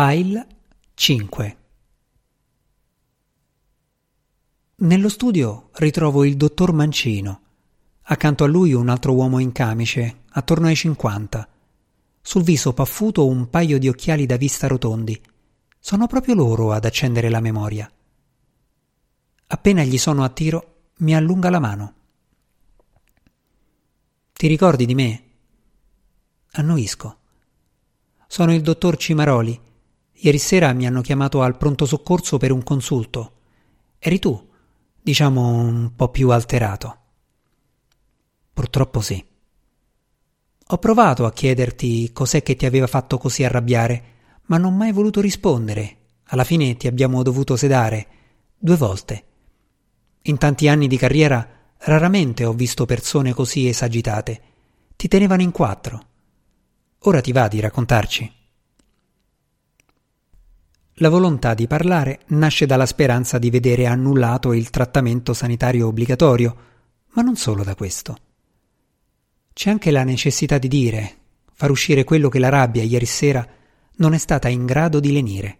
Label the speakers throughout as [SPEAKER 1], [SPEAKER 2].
[SPEAKER 1] File 5 Nello studio ritrovo il dottor Mancino. Accanto a lui un altro uomo in camice, attorno ai 50. Sul viso paffuto un paio di occhiali da vista rotondi. Sono proprio loro ad accendere la memoria. Appena gli sono a tiro, mi allunga la mano. Ti ricordi di me? Annuisco. Sono il dottor Cimaroli. Ieri sera mi hanno chiamato al pronto soccorso per un consulto. Eri tu, diciamo un po' più alterato. Purtroppo sì. Ho provato a chiederti cos'è che ti aveva fatto così arrabbiare, ma non ho mai voluto rispondere. Alla fine ti abbiamo dovuto sedare due volte. In tanti anni di carriera raramente ho visto persone così esagitate. Ti tenevano in quattro. Ora ti va di raccontarci. La volontà di parlare nasce dalla speranza di vedere annullato il trattamento sanitario obbligatorio, ma non solo da questo. C'è anche la necessità di dire, far uscire quello che la rabbia ieri sera non è stata in grado di lenire.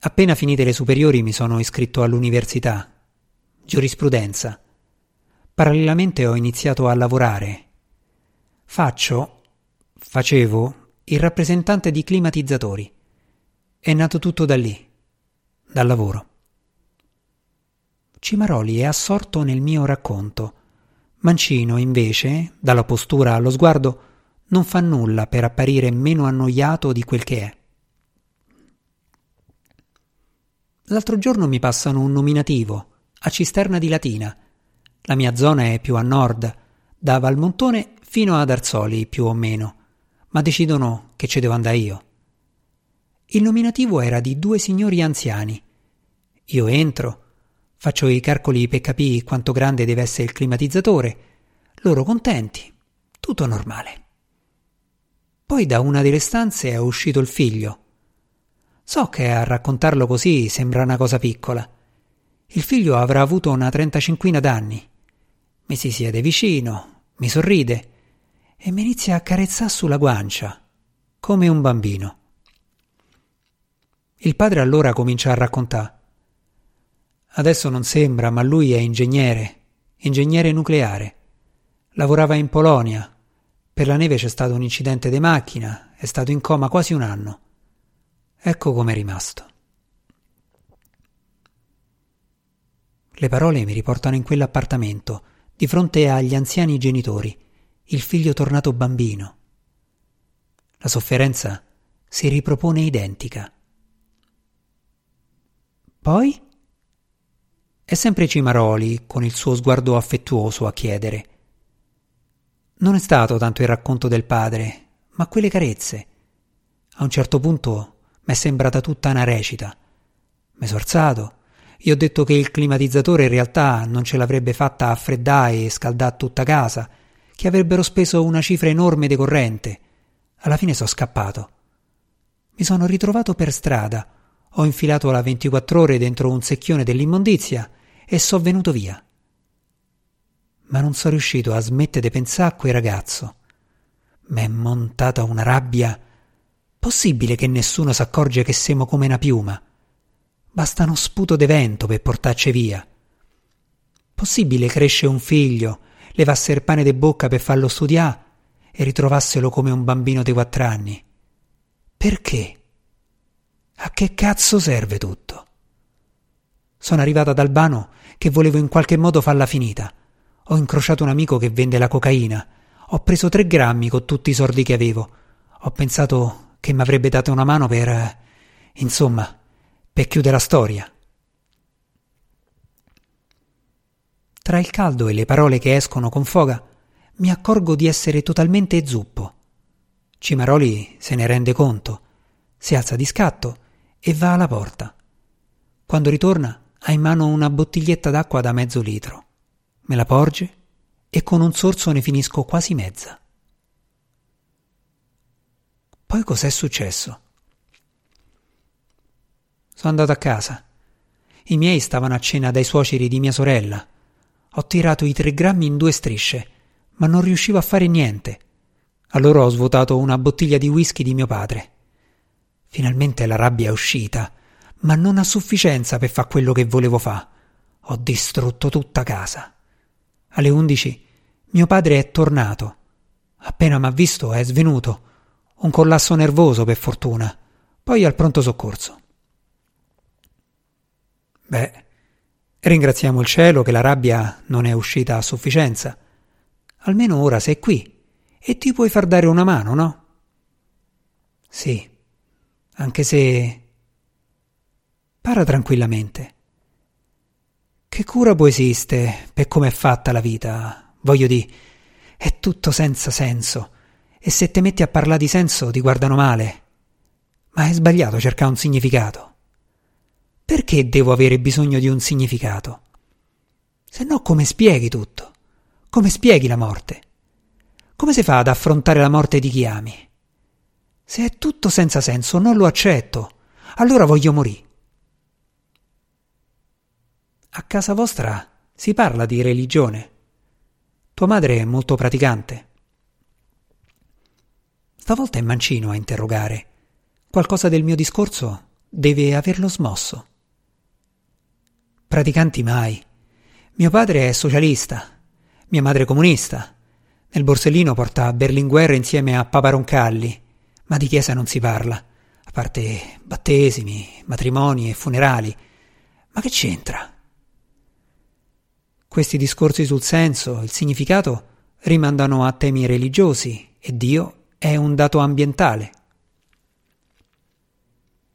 [SPEAKER 1] Appena finite le superiori mi sono iscritto all'università, giurisprudenza. Parallelamente ho iniziato a lavorare. Faccio, facevo, il rappresentante di climatizzatori. È nato tutto da lì, dal lavoro. Cimaroli è assorto nel mio racconto Mancino, invece, dalla postura allo sguardo, non fa nulla per apparire meno annoiato di quel che è. L'altro giorno mi passano un nominativo, a Cisterna di Latina. La mia zona è più a nord, da Valmontone fino ad Arzoli, più o meno, ma decidono che ci devo andare io. Il nominativo era di due signori anziani. Io entro, Faccio i calcoli per capire quanto grande deve essere il climatizzatore. Loro contenti. Tutto normale. Poi da una delle stanze è uscito il figlio. So che a raccontarlo così sembra una cosa piccola. Il figlio avrà avuto una trentacinquina d'anni. Mi si siede vicino, mi sorride e mi inizia a carezzare sulla guancia, come un bambino. Il padre allora comincia a raccontare. Adesso non sembra, ma lui è ingegnere, ingegnere nucleare. Lavorava in Polonia. Per la neve c'è stato un incidente di macchina, è stato in coma quasi un anno. Ecco com'è rimasto. Le parole mi riportano in quell'appartamento, di fronte agli anziani genitori, il figlio tornato bambino. La sofferenza si ripropone identica. Poi? È sempre Cimaroli, con il suo sguardo affettuoso, a chiedere. Non è stato tanto il racconto del padre, ma quelle carezze. A un certo punto m'è sembrata tutta una recita. M'è sorzato. Gli ho detto che il climatizzatore in realtà non ce l'avrebbe fatta a freddare e scaldare tutta casa, che avrebbero speso una cifra enorme di corrente. Alla fine sono scappato. Mi sono ritrovato per strada, ho infilato la 24 ore dentro un secchione dell'immondizia e so venuto via. Ma non sono riuscito a smettere di pensare a quel ragazzo. M'è montata una rabbia. Possibile che nessuno s'accorge che siamo come una piuma? Basta uno sputo de vento per portarci via. Possibile cresce un figlio, levasse il pane de bocca per farlo studiare e ritrovasselo come un bambino di quattro anni? Perché? A che cazzo serve tutto? Sono arrivata ad Albano che volevo in qualche modo farla finita. Ho incrociato un amico che vende la cocaina. Ho preso tre grammi con tutti i soldi che avevo. Ho pensato che mi avrebbe dato una mano per. insomma, per chiudere la storia. Tra il caldo e le parole che escono con foga, mi accorgo di essere totalmente zuppo. Cimaroli se ne rende conto, si alza di scatto e va alla porta. Quando ritorna, ha in mano una bottiglietta d'acqua da mezzo litro. Me la porge e con un sorso ne finisco quasi mezza. Poi cos'è successo? Sono andato a casa. I miei stavano a cena dai suoceri di mia sorella. Ho tirato i tre grammi in due strisce, ma non riuscivo a fare niente. Allora ho svuotato una bottiglia di whisky di mio padre. Finalmente la rabbia è uscita, ma non a sufficienza per fare quello che volevo fare. Ho distrutto tutta casa. Alle undici mio padre è tornato. Appena m'ha visto è svenuto. Un collasso nervoso, per fortuna. Poi al pronto soccorso. Beh, ringraziamo il cielo che la rabbia non è uscita a sufficienza. Almeno ora sei qui e ti puoi far dare una mano, no? Sì, anche se... Para tranquillamente. Che cura può esiste per come è fatta la vita? Voglio dire, è tutto senza senso. E se te metti a parlare di senso ti guardano male. Ma è sbagliato cercare un significato. Perché devo avere bisogno di un significato? Se no come spieghi tutto? Come spieghi la morte? Come si fa ad affrontare la morte di chi ami? Se è tutto senza senso, non lo accetto. Allora voglio morire. A casa vostra si parla di religione. Tua madre è molto praticante. Stavolta è Mancino a interrogare. Qualcosa del mio discorso deve averlo smosso. Praticanti mai. Mio padre è socialista, mia madre comunista. Nel borsellino porta Berlinguer insieme a Papa Roncalli, ma di chiesa non si parla, a parte battesimi, matrimoni e funerali. Ma che c'entra? Questi discorsi sul senso, il significato, rimandano a temi religiosi e Dio è un dato ambientale.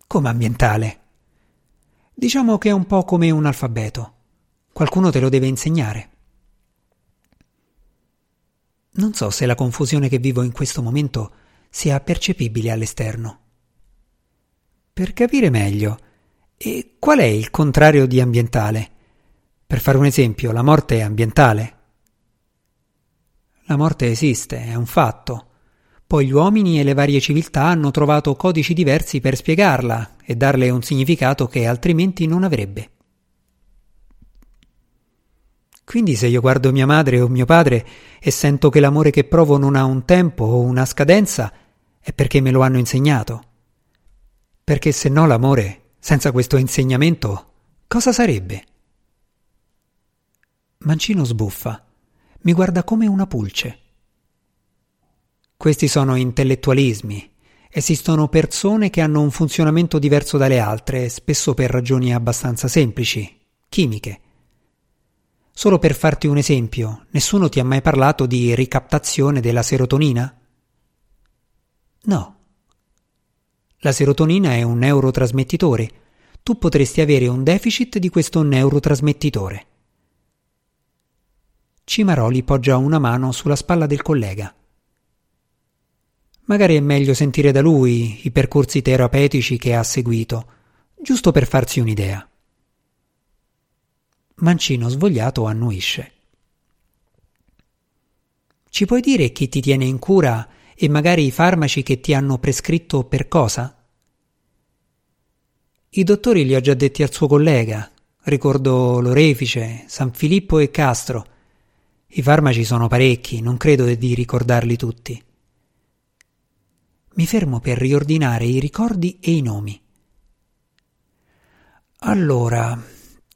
[SPEAKER 1] Come ambientale? Diciamo che è un po' come un alfabeto. Qualcuno te lo deve insegnare. Non so se la confusione che vivo in questo momento sia percepibile all'esterno. Per capire meglio, e qual è il contrario di ambientale? Per fare un esempio, la morte è ambientale. La morte esiste, è un fatto. Poi gli uomini e le varie civiltà hanno trovato codici diversi per spiegarla e darle un significato che altrimenti non avrebbe. Quindi se io guardo mia madre o mio padre e sento che l'amore che provo non ha un tempo o una scadenza, è perché me lo hanno insegnato. Perché se no l'amore, senza questo insegnamento, cosa sarebbe? Mancino sbuffa. Mi guarda come una pulce. Questi sono intellettualismi. Esistono persone che hanno un funzionamento diverso dalle altre, spesso per ragioni abbastanza semplici, chimiche. Solo per farti un esempio, nessuno ti ha mai parlato di ricaptazione della serotonina? No. La serotonina è un neurotrasmettitore. Tu potresti avere un deficit di questo neurotrasmettitore. Cimaroli poggia una mano sulla spalla del collega. Magari è meglio sentire da lui i percorsi terapeutici che ha seguito, giusto per farsi un'idea. Mancino svogliato annuisce. Ci puoi dire chi ti tiene in cura e magari i farmaci che ti hanno prescritto per cosa? I dottori li ho già detti al suo collega. Ricordo l'orefice, San Filippo e Castro. I farmaci sono parecchi, non credo di ricordarli tutti. Mi fermo per riordinare i ricordi e i nomi. Allora,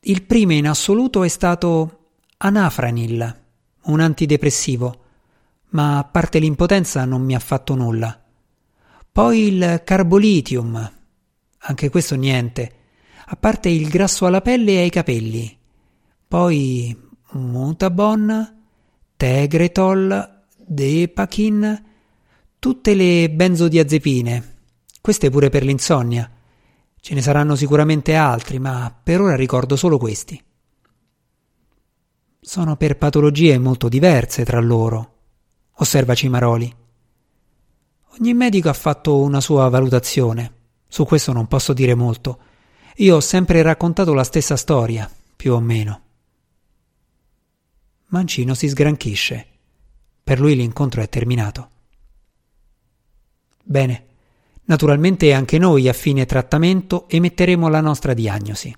[SPEAKER 1] il primo in assoluto è stato Anafranil, un antidepressivo, ma a parte l'impotenza non mi ha fatto nulla. Poi il carbolitium, anche questo niente, a parte il grasso alla pelle e ai capelli. Poi Mutabon, Tegretol, Depakin, tutte le benzodiazepine, queste pure per l'insonnia. Ce ne saranno sicuramente altri, ma per ora ricordo solo questi. Sono per patologie molto diverse tra loro, osserva Cimaroli. Ogni medico ha fatto una sua valutazione, su questo non posso dire molto. Io ho sempre raccontato la stessa storia, più o meno. Mancino si sgranchisce. Per lui l'incontro è terminato. Bene, naturalmente anche noi a fine trattamento emetteremo la nostra diagnosi.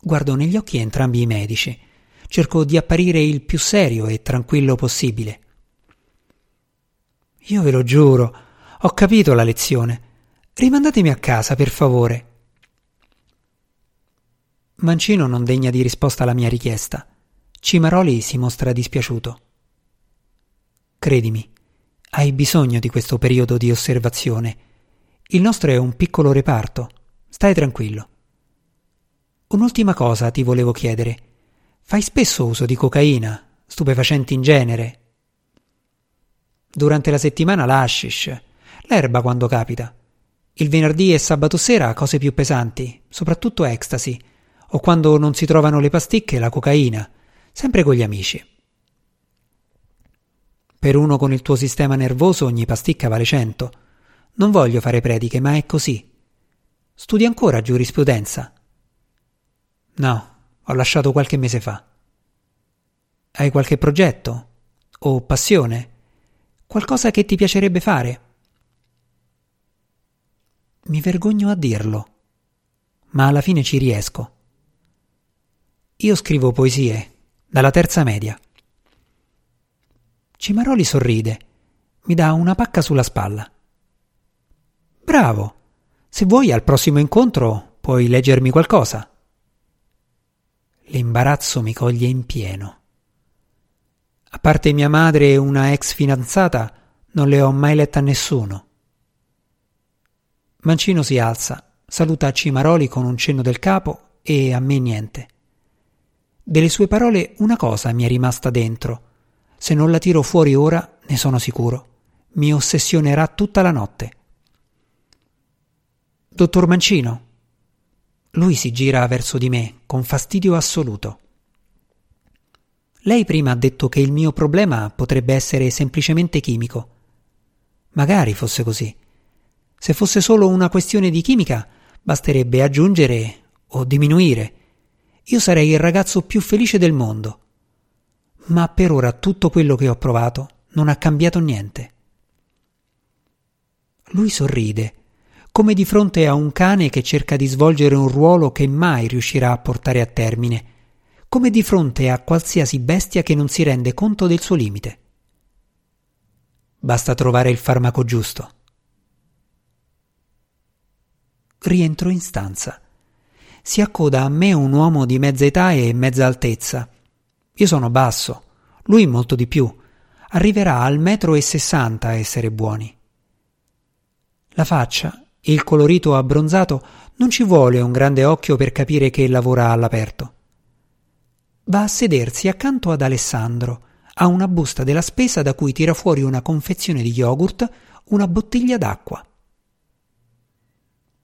[SPEAKER 1] Guardo negli occhi entrambi i medici. Cerco di apparire il più serio e tranquillo possibile. Io ve lo giuro, Ho capito la lezione. Rimandatemi a casa, per favore. Mancino non degna di risposta alla mia richiesta. Cimaroli si mostra dispiaciuto. Credimi, hai bisogno di questo periodo di osservazione. Il nostro è un piccolo reparto. Stai tranquillo. Un'ultima cosa ti volevo chiedere. Fai spesso uso di cocaina, stupefacenti in genere? Durante la settimana l'hashish, l'erba quando capita. Il venerdì e sabato sera cose più pesanti, soprattutto ecstasy, o quando non si trovano le pasticche la cocaina, sempre con gli amici. Per uno con il tuo sistema nervoso ogni pasticca vale cento. Non voglio fare prediche, ma è così. Studi ancora giurisprudenza? No, ho lasciato qualche mese fa. Hai qualche progetto? O passione? Qualcosa che ti piacerebbe fare? Mi vergogno a dirlo, ma alla fine ci riesco. Io scrivo poesie, dalla terza media. Cimaroli sorride, mi dà una pacca sulla spalla. Bravo! Se vuoi al prossimo incontro puoi leggermi qualcosa. L'imbarazzo mi coglie in pieno. A parte mia madre e una ex fidanzata, non le ho mai letta a nessuno. Mancino si alza, saluta Cimaroli con un cenno del capo e a me niente. Delle sue parole una cosa mi è rimasta dentro. Se non la tiro fuori ora, ne sono sicuro, mi ossessionerà tutta la notte. Dottor Mancino. Lui si gira verso di me con fastidio assoluto. Lei prima ha detto che il mio problema potrebbe essere semplicemente chimico. Magari fosse così. Se fosse solo una questione di chimica, basterebbe aggiungere o diminuire io sarei il ragazzo più felice del mondo. Ma per ora tutto quello che ho provato non ha cambiato niente. Lui sorride, come di fronte a un cane che cerca di svolgere un ruolo che mai riuscirà a portare a termine, come di fronte a qualsiasi bestia che non si rende conto del suo limite. Basta trovare il farmaco giusto. Rientro in stanza si accoda a me un uomo di mezza età e mezza altezza. Io sono basso, lui molto di più. Arriverà al metro e sessanta a essere buoni. La faccia, il colorito abbronzato, non ci vuole un grande occhio per capire che lavora all'aperto. Va a sedersi accanto ad Alessandro, ha una busta della spesa da cui tira fuori una confezione di yogurt, una bottiglia d'acqua.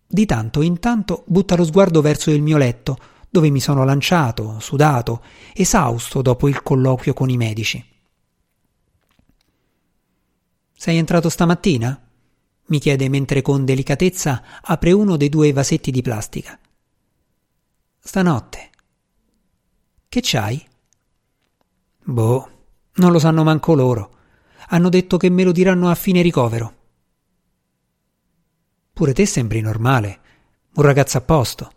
[SPEAKER 1] Di tanto in tanto butta lo sguardo verso il mio letto, dove mi sono lanciato, sudato, esausto dopo il colloquio con i medici. Sei entrato stamattina? mi chiede mentre con delicatezza apre uno dei due vasetti di plastica. Stanotte. Che c'hai? Boh, non lo sanno manco loro. Hanno detto che me lo diranno a fine ricovero. Pure te sembri normale, un ragazzo a posto.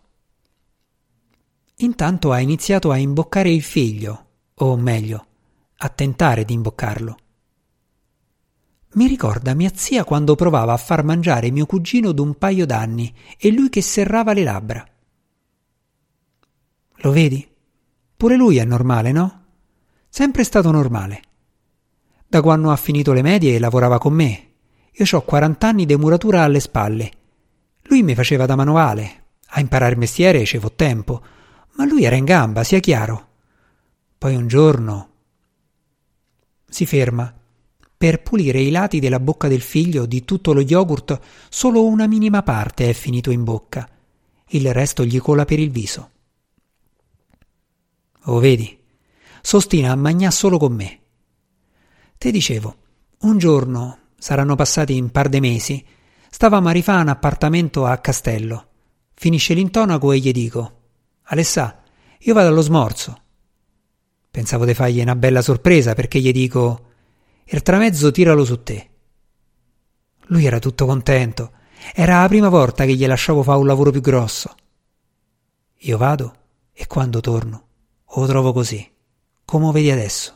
[SPEAKER 1] Intanto ha iniziato a imboccare il figlio, o meglio, a tentare di imboccarlo. Mi ricorda mia zia quando provava a far mangiare mio cugino d'un paio d'anni e lui che serrava le labbra. Lo vedi? Pure lui è normale, no? Sempre stato normale. Da quando ha finito le medie lavorava con me io ho 40 anni di muratura alle spalle. Lui mi faceva da manovale. A imparare il mestiere fu tempo, ma lui era in gamba, sia chiaro. Poi un giorno si ferma. Per pulire i lati della bocca del figlio di tutto lo yogurt, solo una minima parte è finito in bocca. Il resto gli cola per il viso. Oh, vedi, s'ostina a magnà solo con me. Te dicevo, un giorno saranno passati un par de mesi, stavamo a rifare un appartamento a Castello. Finisce l'intonaco e gli dico: Alessà, io vado allo smorzo. Pensavo di fargli una bella sorpresa perché gli dico: Il tramezzo tiralo su te. Lui era tutto contento. Era la prima volta che gli lasciavo fare un lavoro più grosso. Io vado e quando torno lo trovo così, come vedi adesso.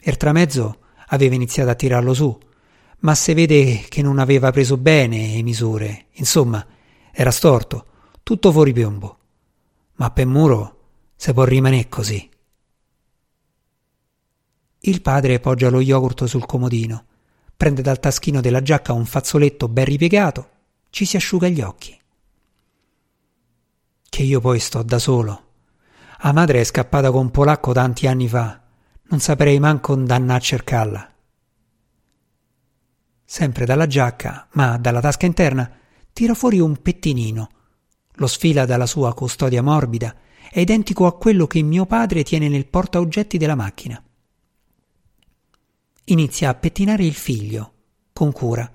[SPEAKER 1] Il tramezzo aveva iniziato a tirarlo su, ma se vede che non aveva preso bene le misure, insomma, era storto, tutto fuori piombo. Ma per muro se può rimanere così. Il padre poggia lo yogurt sul comodino, prende dal taschino della giacca un fazzoletto ben ripiegato, ci si asciuga gli occhi. Che io poi sto da solo. A madre è scappata con polacco tanti anni fa, non saprei manco andare a cercarla. Sempre dalla giacca, ma dalla tasca interna, tira fuori un pettinino, lo sfila dalla sua custodia morbida, è identico a quello che mio padre tiene nel portaoggetti della macchina inizia a pettinare il figlio, con cura,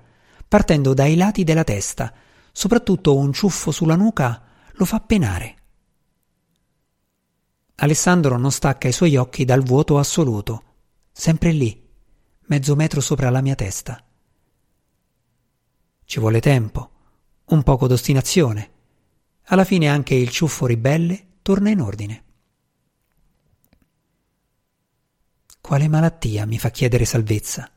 [SPEAKER 1] partendo dai lati della testa, soprattutto un ciuffo sulla nuca lo fa penare. Alessandro non stacca i suoi occhi dal vuoto assoluto, sempre lì, mezzo metro sopra la mia testa. Ci vuole tempo, un poco d'ostinazione. Alla fine anche il ciuffo ribelle torna in ordine. Quale malattia mi fa chiedere salvezza?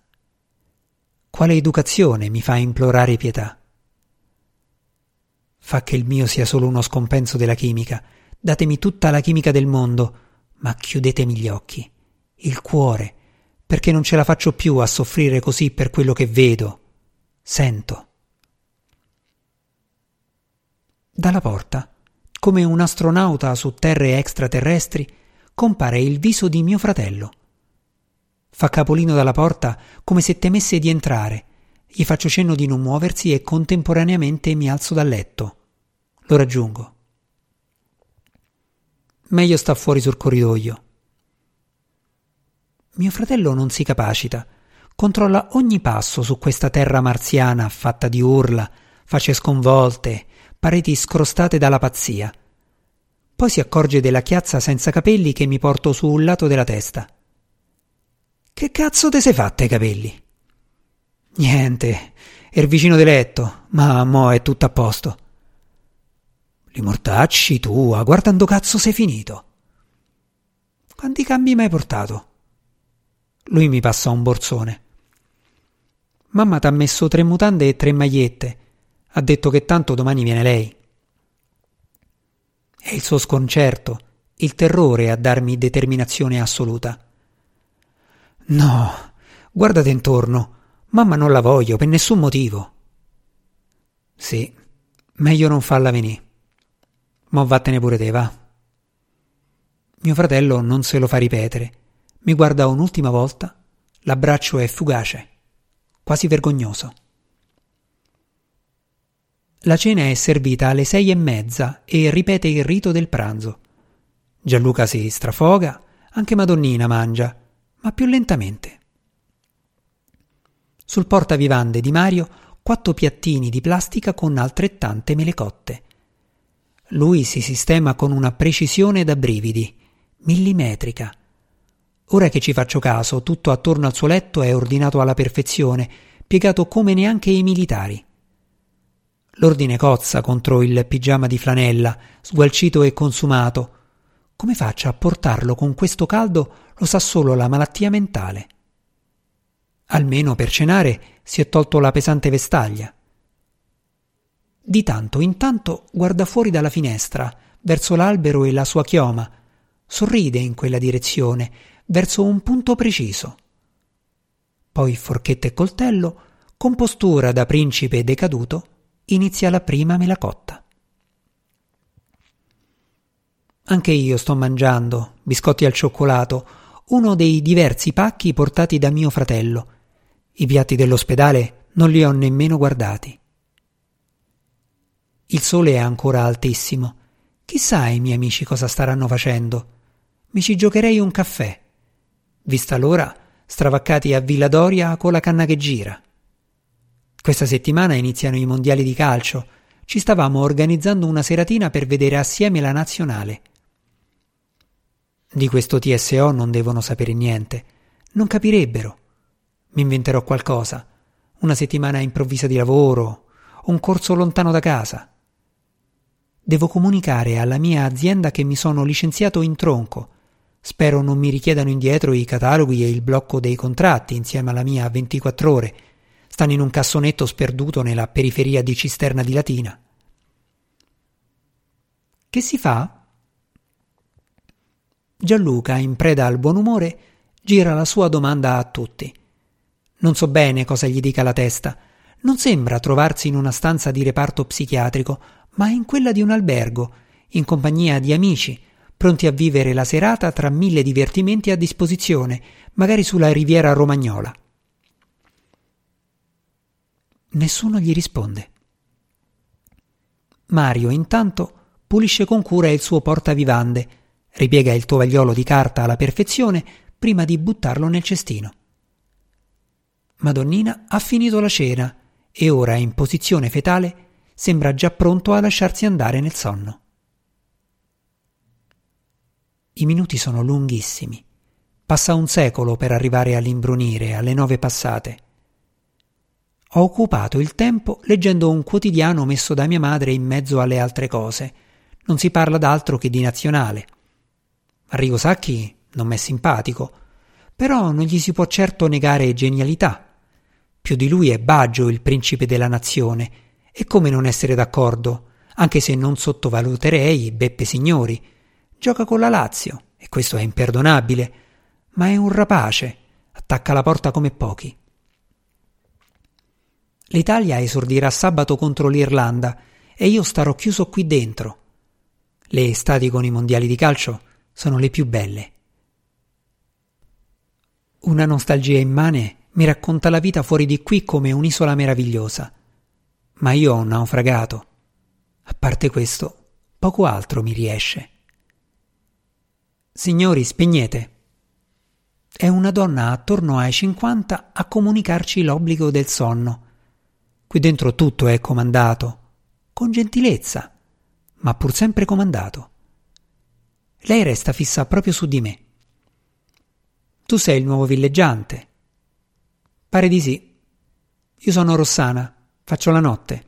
[SPEAKER 1] Quale educazione mi fa implorare pietà? Fa che il mio sia solo uno scompenso della chimica. Datemi tutta la chimica del mondo, ma chiudetemi gli occhi, il cuore, perché non ce la faccio più a soffrire così per quello che vedo, sento. Dalla porta, come un astronauta su terre extraterrestri, compare il viso di mio fratello Fa capolino dalla porta come se temesse di entrare. Gli faccio cenno di non muoversi e contemporaneamente mi alzo dal letto. Lo raggiungo. Meglio sta fuori sul corridoio. Mio fratello non si capacita. Controlla ogni passo su questa terra marziana fatta di urla, facce sconvolte, pareti scrostate dalla pazzia. Poi si accorge della chiazza senza capelli che mi porto su un lato della testa. Che cazzo te sei fatta i capelli? Niente, è il vicino di letto, ma mo è tutto a posto. Li mortacci tua, guardando cazzo sei finito. Quanti cambi mi hai portato? Lui mi passa un borsone. Mamma t'ha messo tre mutande e tre magliette. Ha detto che tanto domani viene lei. È il suo sconcerto, il terrore a darmi determinazione assoluta. No, guardate intorno. Mamma non la voglio per nessun motivo. Sì, meglio non farla venire. Ma vattene pure te, va. Mio fratello non se lo fa ripetere. Mi guarda un'ultima volta. L'abbraccio è fugace, quasi vergognoso. La cena è servita alle sei e mezza e ripete il rito del pranzo. Gianluca si strafoga, anche Madonnina mangia ma più lentamente. Sul portavivande di Mario quattro piattini di plastica con altrettante mele cotte. Lui si sistema con una precisione da brividi, millimetrica. Ora che ci faccio caso, tutto attorno al suo letto è ordinato alla perfezione, piegato come neanche i militari. L'ordine cozza contro il pigiama di flanella, sgualcito e consumato. Come faccia a portarlo con questo caldo lo sa solo la malattia mentale. Almeno per cenare si è tolto la pesante vestaglia. Di tanto in tanto guarda fuori dalla finestra, verso l'albero e la sua chioma, sorride in quella direzione, verso un punto preciso. Poi forchetta e coltello, con postura da principe decaduto, inizia la prima melacotta. Anche io sto mangiando biscotti al cioccolato, uno dei diversi pacchi portati da mio fratello. I piatti dell'ospedale non li ho nemmeno guardati. Il sole è ancora altissimo. Chissà i miei amici cosa staranno facendo. Mi ci giocherei un caffè. Vista l'ora, stravaccati a Villa Doria con la canna che gira. Questa settimana iniziano i mondiali di calcio. Ci stavamo organizzando una seratina per vedere assieme la nazionale. Di questo TSO non devono sapere niente. Non capirebbero. Mi inventerò qualcosa. Una settimana improvvisa di lavoro, un corso lontano da casa. Devo comunicare alla mia azienda che mi sono licenziato in tronco. Spero non mi richiedano indietro i cataloghi e il blocco dei contratti insieme alla mia 24 ore. Stanno in un cassonetto sperduto nella periferia di Cisterna di Latina. Che si fa? Gianluca, in preda al buon umore, gira la sua domanda a tutti. Non so bene cosa gli dica la testa. Non sembra trovarsi in una stanza di reparto psichiatrico, ma in quella di un albergo, in compagnia di amici, pronti a vivere la serata tra mille divertimenti a disposizione, magari sulla riviera romagnola. Nessuno gli risponde. Mario, intanto, pulisce con cura il suo portavivande, ripiega il tovagliolo di carta alla perfezione prima di buttarlo nel cestino. Madonnina ha finito la cena e ora, in posizione fetale, sembra già pronto a lasciarsi andare nel sonno. I minuti sono lunghissimi. Passa un secolo per arrivare all'imbrunire, alle nove passate. Ho occupato il tempo leggendo un quotidiano messo da mia madre in mezzo alle altre cose. Non si parla d'altro che di nazionale. Arrigo Sacchi non m'è simpatico, però non gli si può certo negare genialità. Più di lui è Baggio, il principe della nazione, e come non essere d'accordo, anche se non sottovaluterei Beppe Signori, Gioca con la Lazio, e questo è imperdonabile, ma è un rapace, attacca la porta come pochi. L'Italia esordirà sabato contro l'Irlanda e io starò chiuso qui dentro. Le estati con i mondiali di calcio sono le più belle. Una nostalgia immane mi racconta la vita fuori di qui come un'isola meravigliosa. Ma io ho naufragato. A parte questo, poco altro mi riesce. Signori, spegnete. È una donna attorno ai 50 a comunicarci l'obbligo del sonno. Qui dentro tutto è comandato, con gentilezza, ma pur sempre comandato. Lei resta fissa proprio su di me. Tu sei il nuovo villeggiante. Pare di sì. Io sono Rossana, faccio la notte.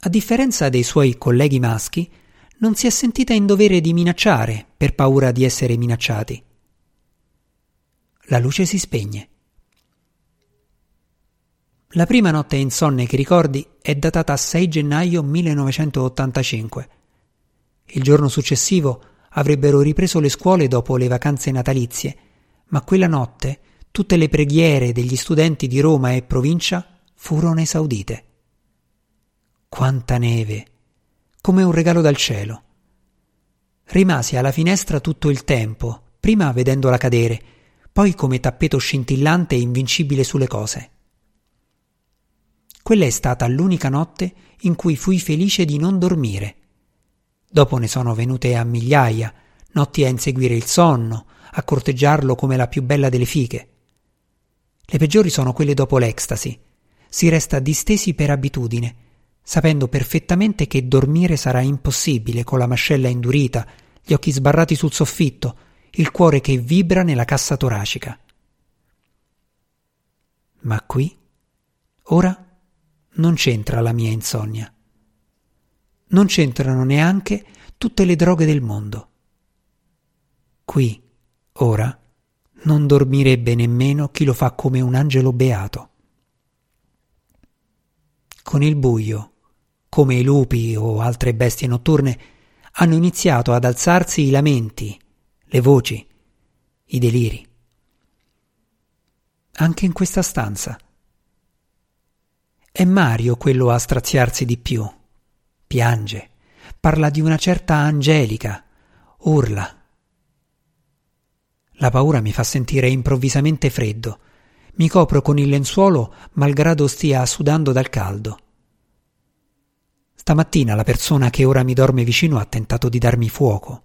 [SPEAKER 1] A differenza dei suoi colleghi maschi, non si è sentita in dovere di minacciare per paura di essere minacciati. La luce si spegne. La prima notte insonne che ricordi è datata 6 gennaio 1985. Il giorno successivo avrebbero ripreso le scuole dopo le vacanze natalizie, ma quella notte tutte le preghiere degli studenti di Roma e provincia furono esaudite. Quanta neve! come un regalo dal cielo. Rimasi alla finestra tutto il tempo, prima vedendola cadere, poi come tappeto scintillante e invincibile sulle cose. Quella è stata l'unica notte in cui fui felice di non dormire. Dopo ne sono venute a migliaia, notti a inseguire il sonno, a corteggiarlo come la più bella delle fiche. Le peggiori sono quelle dopo l'ecstasy. Si resta distesi per abitudine, sapendo perfettamente che dormire sarà impossibile con la mascella indurita, gli occhi sbarrati sul soffitto, il cuore che vibra nella cassa toracica. Ma qui, ora, non c'entra la mia insonnia. Non c'entrano neanche tutte le droghe del mondo. Qui, ora, non dormirebbe nemmeno chi lo fa come un angelo beato. Con il buio, come i lupi o altre bestie notturne, hanno iniziato ad alzarsi i lamenti, le voci, i deliri. Anche in questa stanza. È Mario quello a straziarsi di più. Piange, parla di una certa Angelica, urla. La paura mi fa sentire improvvisamente freddo. Mi copro con il lenzuolo malgrado stia sudando dal caldo. Stamattina la persona che ora mi dorme vicino ha tentato di darmi fuoco.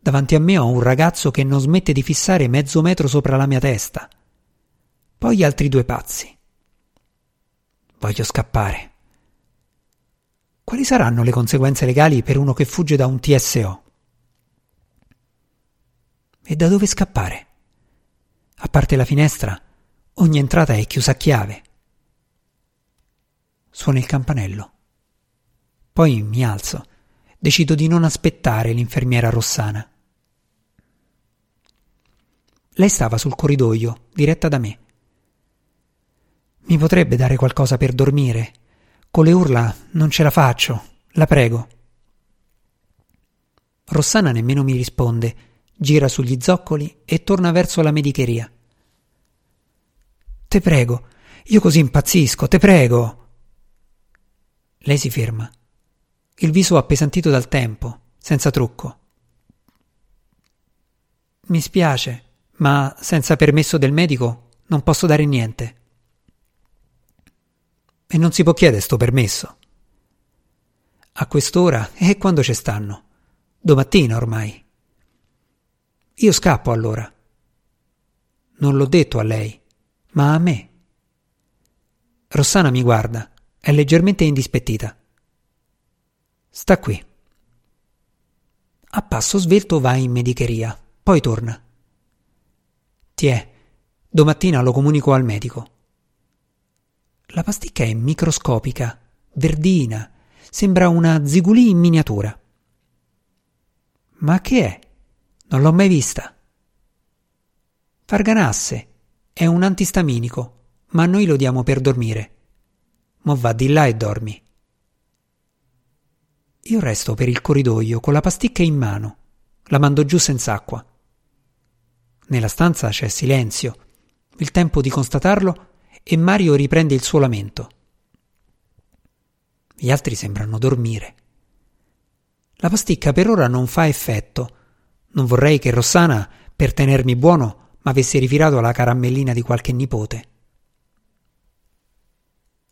[SPEAKER 1] Davanti a me ho un ragazzo che non smette di fissare mezzo metro sopra la mia testa. Poi altri due pazzi. Voglio scappare. Quali saranno le conseguenze legali per uno che fugge da un TSO? E da dove scappare? A parte la finestra, ogni entrata è chiusa a chiave. Suona il campanello. Poi mi alzo. Decido di non aspettare l'infermiera Rossana. Lei stava sul corridoio, diretta da me. Mi potrebbe dare qualcosa per dormire? Con le urla non ce la faccio, la prego. Rossana nemmeno mi risponde, gira sugli zoccoli e torna verso la medicheria. Te prego, io così impazzisco, te prego. Lei si ferma, il viso appesantito dal tempo, senza trucco. Mi spiace, ma senza permesso del medico non posso dare niente. E non si può chiedere sto permesso. A quest'ora e quando ci stanno? Domattina ormai. Io scappo allora. Non l'ho detto a lei, ma a me. Rossana mi guarda, è leggermente indispettita. Sta qui. A passo svelto va in medicheria, poi torna. Tiè, domattina lo comunico al medico. La pasticca è microscopica, verdina, sembra una zigulì in miniatura. Ma che è? Non l'ho mai vista. Farganasse è un antistaminico, ma noi lo diamo per dormire. Mo va di là e dormi. Io resto per il corridoio con la pasticca in mano. La mando giù senza acqua. Nella stanza c'è silenzio, il tempo di constatarlo e Mario riprende il suo lamento. Gli altri sembrano dormire. La pasticca per ora non fa effetto. Non vorrei che Rossana, per tenermi buono, m'avesse ritirato la caramellina di qualche nipote.